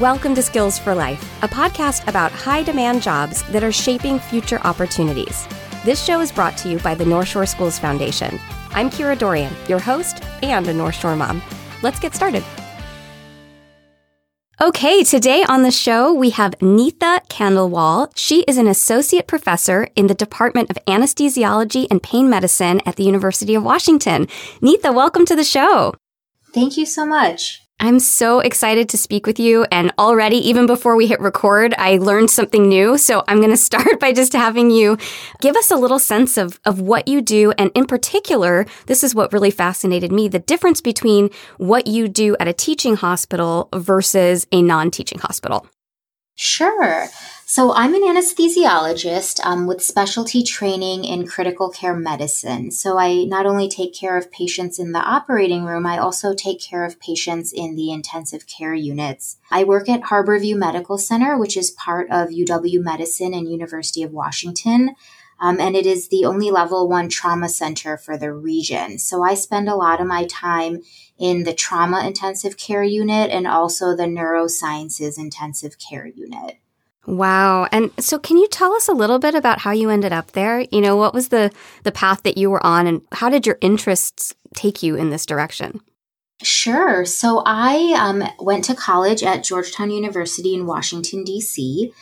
Welcome to Skills for Life, a podcast about high demand jobs that are shaping future opportunities. This show is brought to you by the North Shore Schools Foundation. I'm Kira Dorrian, your host and a North Shore mom. Let's get started. Okay, today on the show, we have Nita Khandelwal. She is an associate professor in the Department of Anesthesiology and Pain Medicine at the University of Washington. Nita, welcome to the show. Thank you so much. I'm so excited to speak with you. And already, even before we hit record, I learned something new. So I'm going to start by just having you give us a little sense of, of what you do. And in particular, this is what really fascinated me the difference between what you do at a teaching hospital versus a non teaching hospital. Sure. So, I'm an anesthesiologist um, with specialty training in critical care medicine. So, I not only take care of patients in the operating room, I also take care of patients in the intensive care units. I work at Harborview Medical Center, which is part of UW Medicine and University of Washington. Um, and it is the only level one trauma center for the region. So I spend a lot of my time in the trauma intensive care unit and also the neurosciences intensive care unit. Wow. And so can you tell us a little bit about how you ended up there? You know, what was the the path that you were on and how did your interests take you in this direction? Sure. So I um, went to college at Georgetown University in Washington, D.C.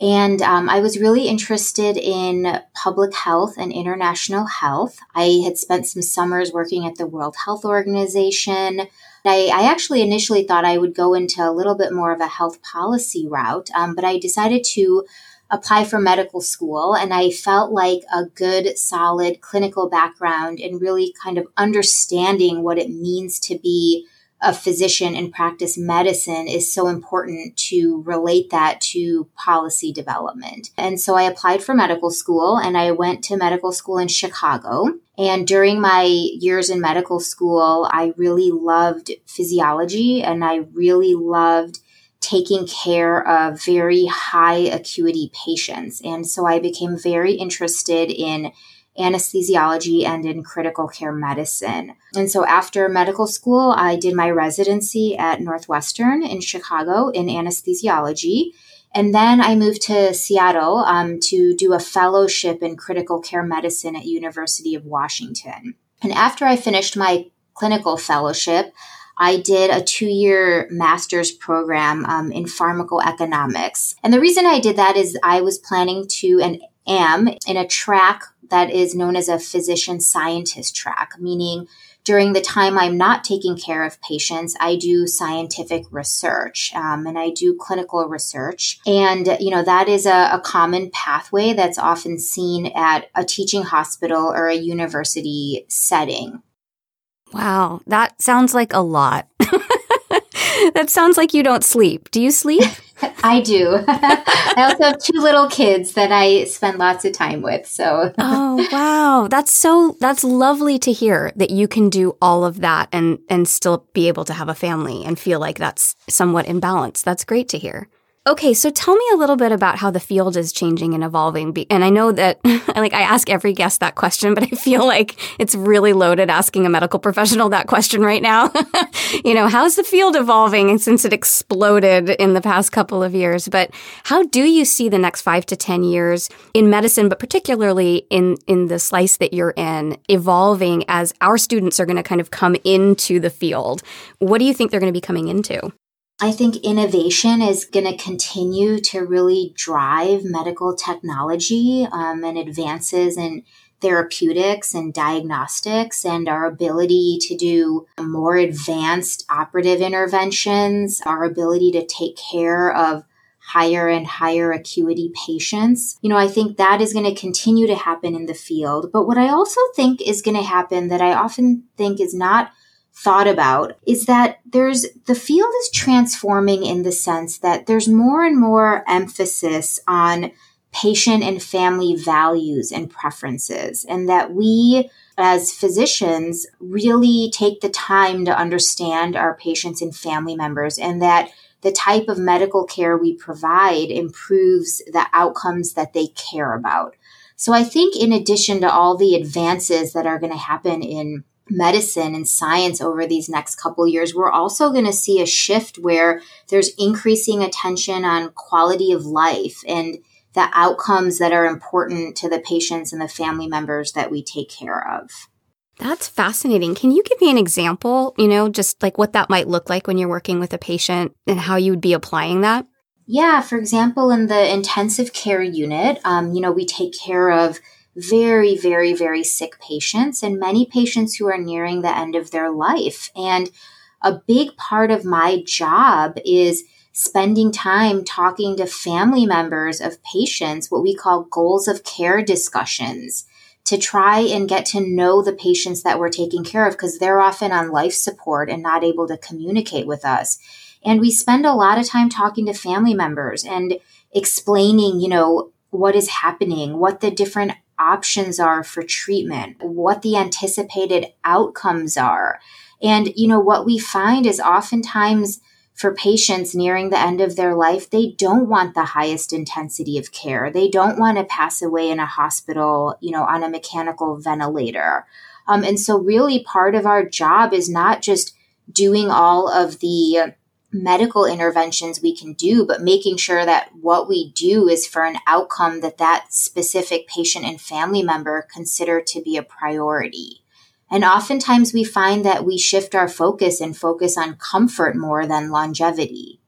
And um, I was really interested in public health and international health. I had spent some summers working at the World Health Organization. I, I actually initially thought I would go into a little bit more of a health policy route, um, but I decided to apply for medical school and I felt like a good, solid clinical background and really kind of understanding what it means to be a physician and practice medicine is so important to relate that to policy development. And so I applied for medical school and I went to medical school in Chicago. And during my years in medical school, I really loved physiology and I really loved taking care of very high acuity patients. And so I became very interested in anesthesiology and in critical care medicine. And so after medical school, I did my residency at Northwestern in Chicago in anesthesiology. And then I moved to Seattle um, to do a fellowship in critical care medicine at University of Washington. And after I finished my clinical fellowship, I did a two year master's program um, in pharmacoeconomics. And the reason I did that is I was planning to and am in a track that is known as a physician scientist track, meaning during the time I'm not taking care of patients, I do scientific research um, and I do clinical research. And, you know, that is a, a common pathway that's often seen at a teaching hospital or a university setting. Wow, that sounds like a lot. that sounds like you don't sleep. Do you sleep? I do. I also have two little kids that I spend lots of time with. So, oh wow, that's so that's lovely to hear that you can do all of that and and still be able to have a family and feel like that's somewhat in balance. That's great to hear. Okay, so tell me a little bit about how the field is changing and evolving. And I know that, like, I ask every guest that question, but I feel like it's really loaded asking a medical professional that question right now. you know, how's the field evolving since it exploded in the past couple of years? But how do you see the next five to 10 years in medicine, but particularly in, in the slice that you're in, evolving as our students are going to kind of come into the field? What do you think they're going to be coming into? I think innovation is going to continue to really drive medical technology um, and advances in therapeutics and diagnostics and our ability to do more advanced operative interventions, our ability to take care of higher and higher acuity patients. You know, I think that is going to continue to happen in the field. But what I also think is going to happen that I often think is not thought about is that there's the field is transforming in the sense that there's more and more emphasis on patient and family values and preferences and that we as physicians really take the time to understand our patients and family members and that the type of medical care we provide improves the outcomes that they care about. So I think in addition to all the advances that are going to happen in medicine and science over these next couple years, we're also going to see a shift where there's increasing attention on quality of life and the outcomes that are important to the patients and the family members that we take care of. That's fascinating. Can you give me an example, you know, just like what that might look like when you're working with a patient and how you would be applying that? Yeah, for example, in the intensive care unit, um, you know, we take care of very, very, very sick patients and many patients who are nearing the end of their life. And a big part of my job is spending time talking to family members of patients, what we call goals of care discussions, to try and get to know the patients that we're taking care of because they're often on life support and not able to communicate with us. And we spend a lot of time talking to family members and explaining, you know, what is happening, what the different options are for treatment, what the anticipated outcomes are. And, you know, what we find is oftentimes for patients nearing the end of their life, they don't want the highest intensity of care. They don't want to pass away in a hospital, you know, on a mechanical ventilator. Um, and so, really, part of our job is not just doing all of the medical interventions we can do, but making sure that what we do is for an outcome that that specific patient and family member consider to be a priority. And oftentimes we find that we shift our focus and focus on comfort more than longevity.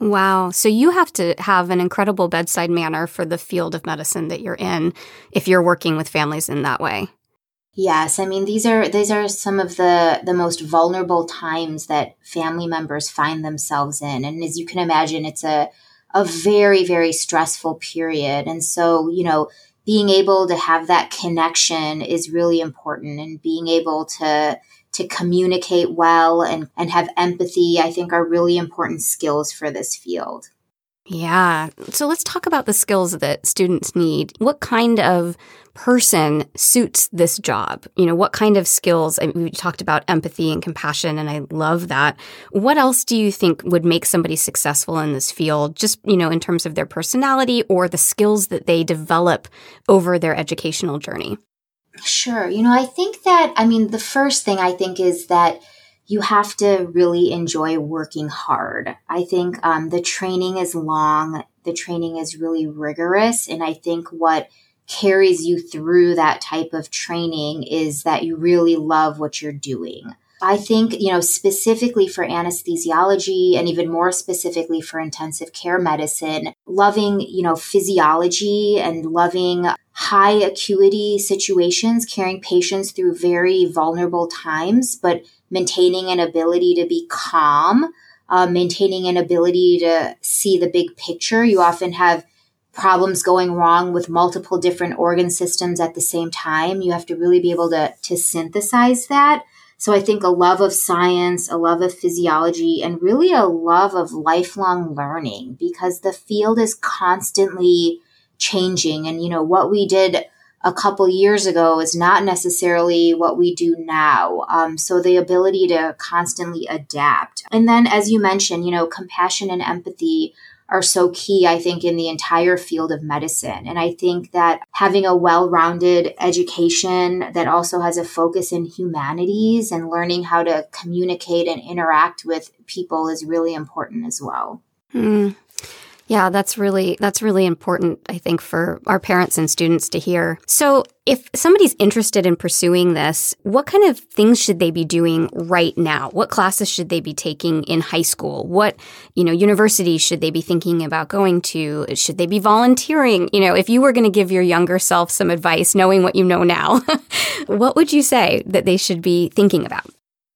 Wow. So you have to have an incredible bedside manner for the field of medicine that you're in if you're working with families in that way. Yes, I mean these are these are some of the the most vulnerable times that family members find themselves in. And as you can imagine it's a a very very stressful period. And so, you know, being able to have that connection is really important. And being able to to communicate well and and have empathy I think are really important skills for this field. Yeah. So let's talk about the skills that students need. What kind of person suits this job? You know, what kind of skills? I mean, we talked about empathy and compassion, and I love that. What else do you think would make somebody successful in this field, just, you know, in terms of their personality or the skills that they develop over their educational journey? Sure. You know, I think that, I mean, the first thing I think is that you have to really enjoy working hard. I think um, the training is long, the training is really rigorous. And I think what carries you through that type of training is that you really love what you're doing. I think, you know, specifically for anesthesiology and even more specifically for intensive care medicine, loving, you know, physiology and loving high acuity situations, carrying patients through very vulnerable times, but maintaining an ability to be calm, uh, maintaining an ability to see the big picture. You often have problems going wrong with multiple different organ systems at the same time. You have to really be able to, to synthesize that. So I think a love of science, a love of physiology, and really a love of lifelong learning because the field is constantly changing. And, you know, what we did a couple years ago is not necessarily what we do now. Um, so the ability to constantly adapt. And then, as you mentioned, you know, compassion and empathy are so key, I think, in the entire field of medicine. And I think that having a well rounded education that also has a focus in humanities and learning how to communicate and interact with people is really important as well. Mm. Yeah, that's really that's really important I think for our parents and students to hear. So, if somebody's interested in pursuing this, what kind of things should they be doing right now? What classes should they be taking in high school? What, you know, universities should they be thinking about going to? Should they be volunteering? You know, if you were going to give your younger self some advice knowing what you know now, what would you say that they should be thinking about?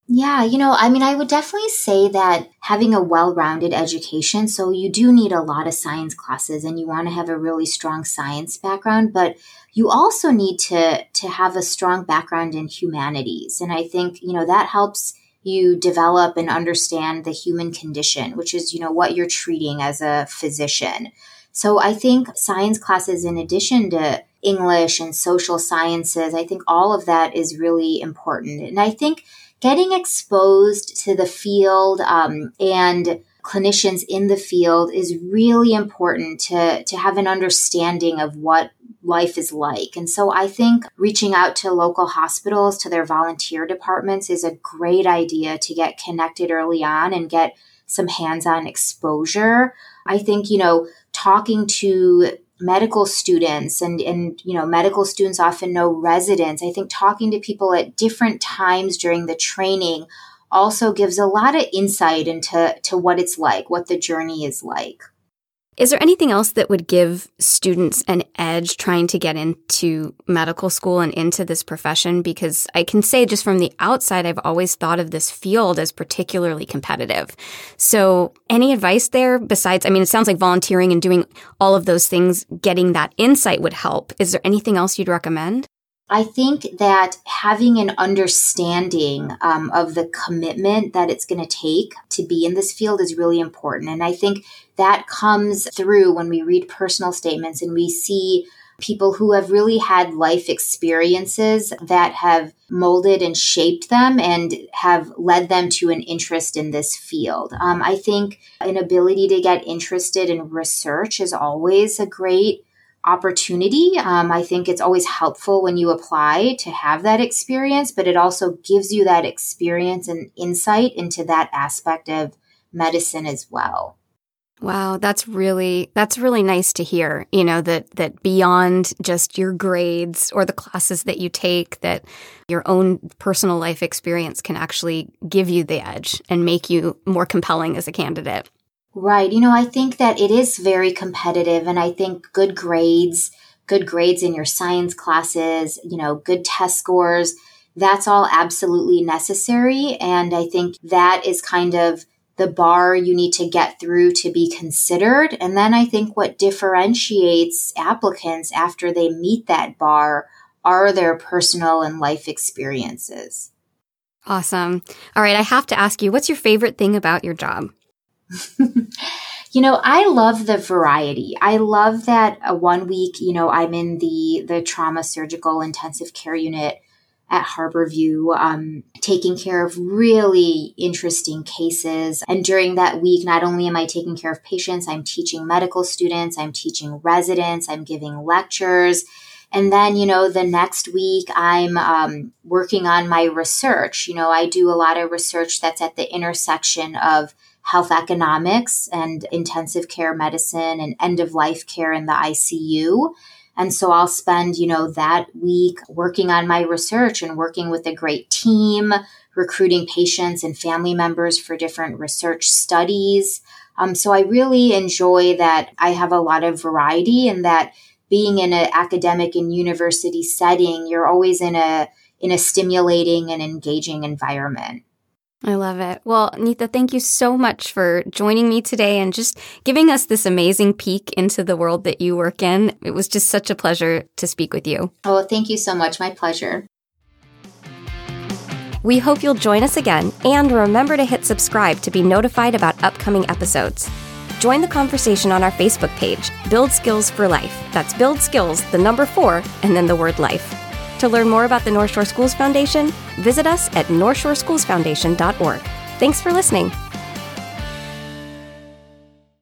Yeah, you know, I mean, I would definitely say that having a well rounded education, so you do need a lot of science classes and you want to have a really strong science background, but you also need to, to have a strong background in humanities. And I think, you know, that helps you develop and understand the human condition, which is, you know, what you're treating as a physician. So I think science classes, in addition to English and social sciences, I think all of that is really important. And I think getting exposed to the field um, and clinicians in the field is really important to, to have an understanding of what life is like. And so I think reaching out to local hospitals, to their volunteer departments is a great idea to get connected early on and get some hands on exposure. I think, you know, talking to medical students and and you know medical students often know residents i think talking to people at different times during the training also gives a lot of insight into to what it's like, what the journey is like. Is there anything else that would give students an edge trying to get into medical school and into this profession? Because I can say just from the outside, I've always thought of this field as particularly competitive. So any advice there besides, I mean, it sounds like volunteering and doing all of those things, getting that insight would help. Is there anything else you'd recommend? I think that having an understanding um, of the commitment that it's going to take to be in this field is really important. And I think that comes through when we read personal statements and we see people who have really had life experiences that have molded and shaped them and have led them to an interest in this field. Um, I think an ability to get interested in research is always a great opportunity. Um, I think it's always helpful when you apply to have that experience, but it also gives you that experience and insight into that aspect of medicine as well. Wow, that's really that's really nice to hear. You know that that beyond just your grades or the classes that you take that your own personal life experience can actually give you the edge and make you more compelling as a candidate. Right. You know, I think that it is very competitive, and I think good grades, good grades in your science classes, you know, good test scores, that's all absolutely necessary. And I think that is kind of the bar you need to get through to be considered. And then I think what differentiates applicants after they meet that bar are their personal and life experiences. Awesome. All right. I have to ask you, what's your favorite thing about your job? you know, I love the variety. I love that uh, one week, you know, I'm in the the trauma surgical intensive care unit at Harborview, um, taking care of really interesting cases. And during that week, not only am I taking care of patients, I'm teaching medical students, I'm teaching residents, I'm giving lectures. And then, you know, the next week I'm um, working on my research. You know, I do a lot of research that's at the intersection of health economics and intensive care medicine and end of life care in the ICU. And so I'll spend, you know, that week working on my research and working with a great team, recruiting patients and family members for different research studies. Um, so I really enjoy that I have a lot of variety and that being in an academic and university setting, you're always in a in a stimulating and engaging environment. I love it. Well, Nita, thank you so much for joining me today and just giving us this amazing peek into the world that you work in. It was just such a pleasure to speak with you. Oh, thank you so much. My pleasure. We hope you'll join us again and remember to hit subscribe to be notified about upcoming episodes. Join the conversation on our Facebook page, Build Skills for Life. That's Build Skills, the number four, and then the word life. To learn more about the North Shore Schools Foundation, visit us at northshoreschoolsfoundation.org. Thanks for listening.